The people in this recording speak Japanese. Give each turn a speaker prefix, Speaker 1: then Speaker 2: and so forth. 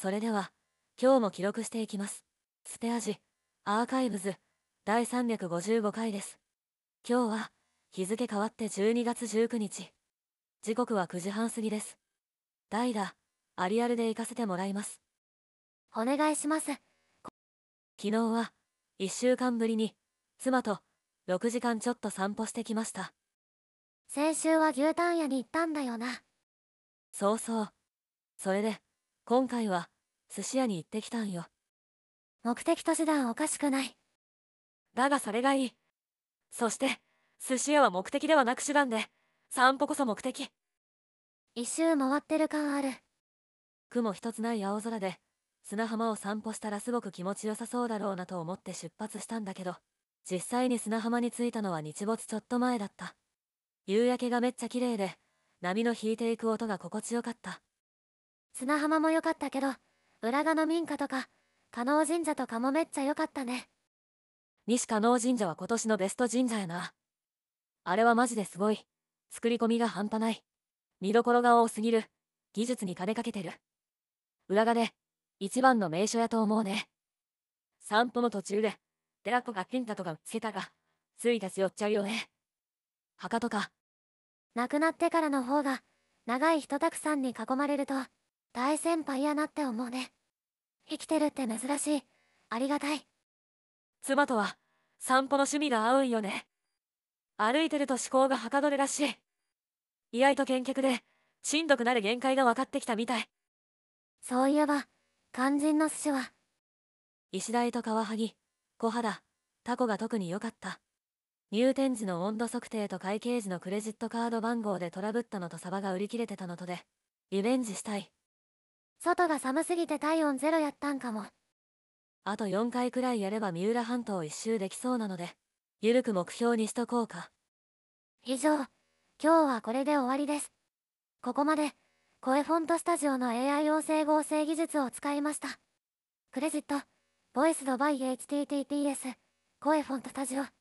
Speaker 1: それでは今日も記録していきます。スペアジアーカイブズ第355回です。今日は日付変わって12月19日。時刻は9時半過ぎです。代打アリアルで行かせてもらいます。
Speaker 2: お願いします。
Speaker 1: 昨日は1週間ぶりに妻と6時間ちょっと散歩してきました。
Speaker 2: 先週は牛タン屋に行ったんだよな。
Speaker 1: そうそう。それで今回は寿司屋に行ってきたんよ。
Speaker 2: 目的と手段おかしくない。
Speaker 1: だがそれがいい。そして寿司屋は目的ではなく手段で散歩こそ目的。
Speaker 2: 一周回ってる感ある。
Speaker 1: 雲一つない青空で砂浜を散歩したらすごく気持ちよさそうだろうなと思って出発したんだけど実際に砂浜に着いたのは日没ちょっと前だった。夕焼けがめっちゃ綺麗で波の引いていく音が心地よかった
Speaker 2: 砂浜も良かったけど、浦賀の民家とか、加納神社とかもめっちゃ良かったね。
Speaker 1: 西加納神社は今年のベスト神社やな。あれはマジですごい。作り込みが半端ない。見どころが多すぎる。技術に金かけてる。裏側で一番の名所やと思うね。散歩の途中で寺子が金太とかつけたがついたち寄っちゃうよね。墓とか。
Speaker 2: 亡くなってからの方が、長い人たくさんに囲まれると、大先輩やなって思うね。生きてるって珍しい。ありがたい。
Speaker 1: 妻とは散歩の趣味が合うんよね歩いてると思考がはかどるらしい意外と健脚でしんどくなる限界が分かってきたみたい
Speaker 2: そういえば、肝心の寿司は、
Speaker 1: 石鯛とカワハギ小肌タコが特に良かった入店時の温度測定と会計時のクレジットカード番号でトラブったのとサバが売り切れてたのとでリベンジしたい
Speaker 2: 外が寒すぎて体温ゼロやったんかも。
Speaker 1: あと4回くらいやれば三浦半島一周できそうなのでゆるく目標にしとこうか
Speaker 2: 以上、今日はこれで終わりです。ここまで、声フォントスタジオの AI 音声合成技術を使いました。クレジット、ボイスドバイ HTTPS、声フォントスタジオ。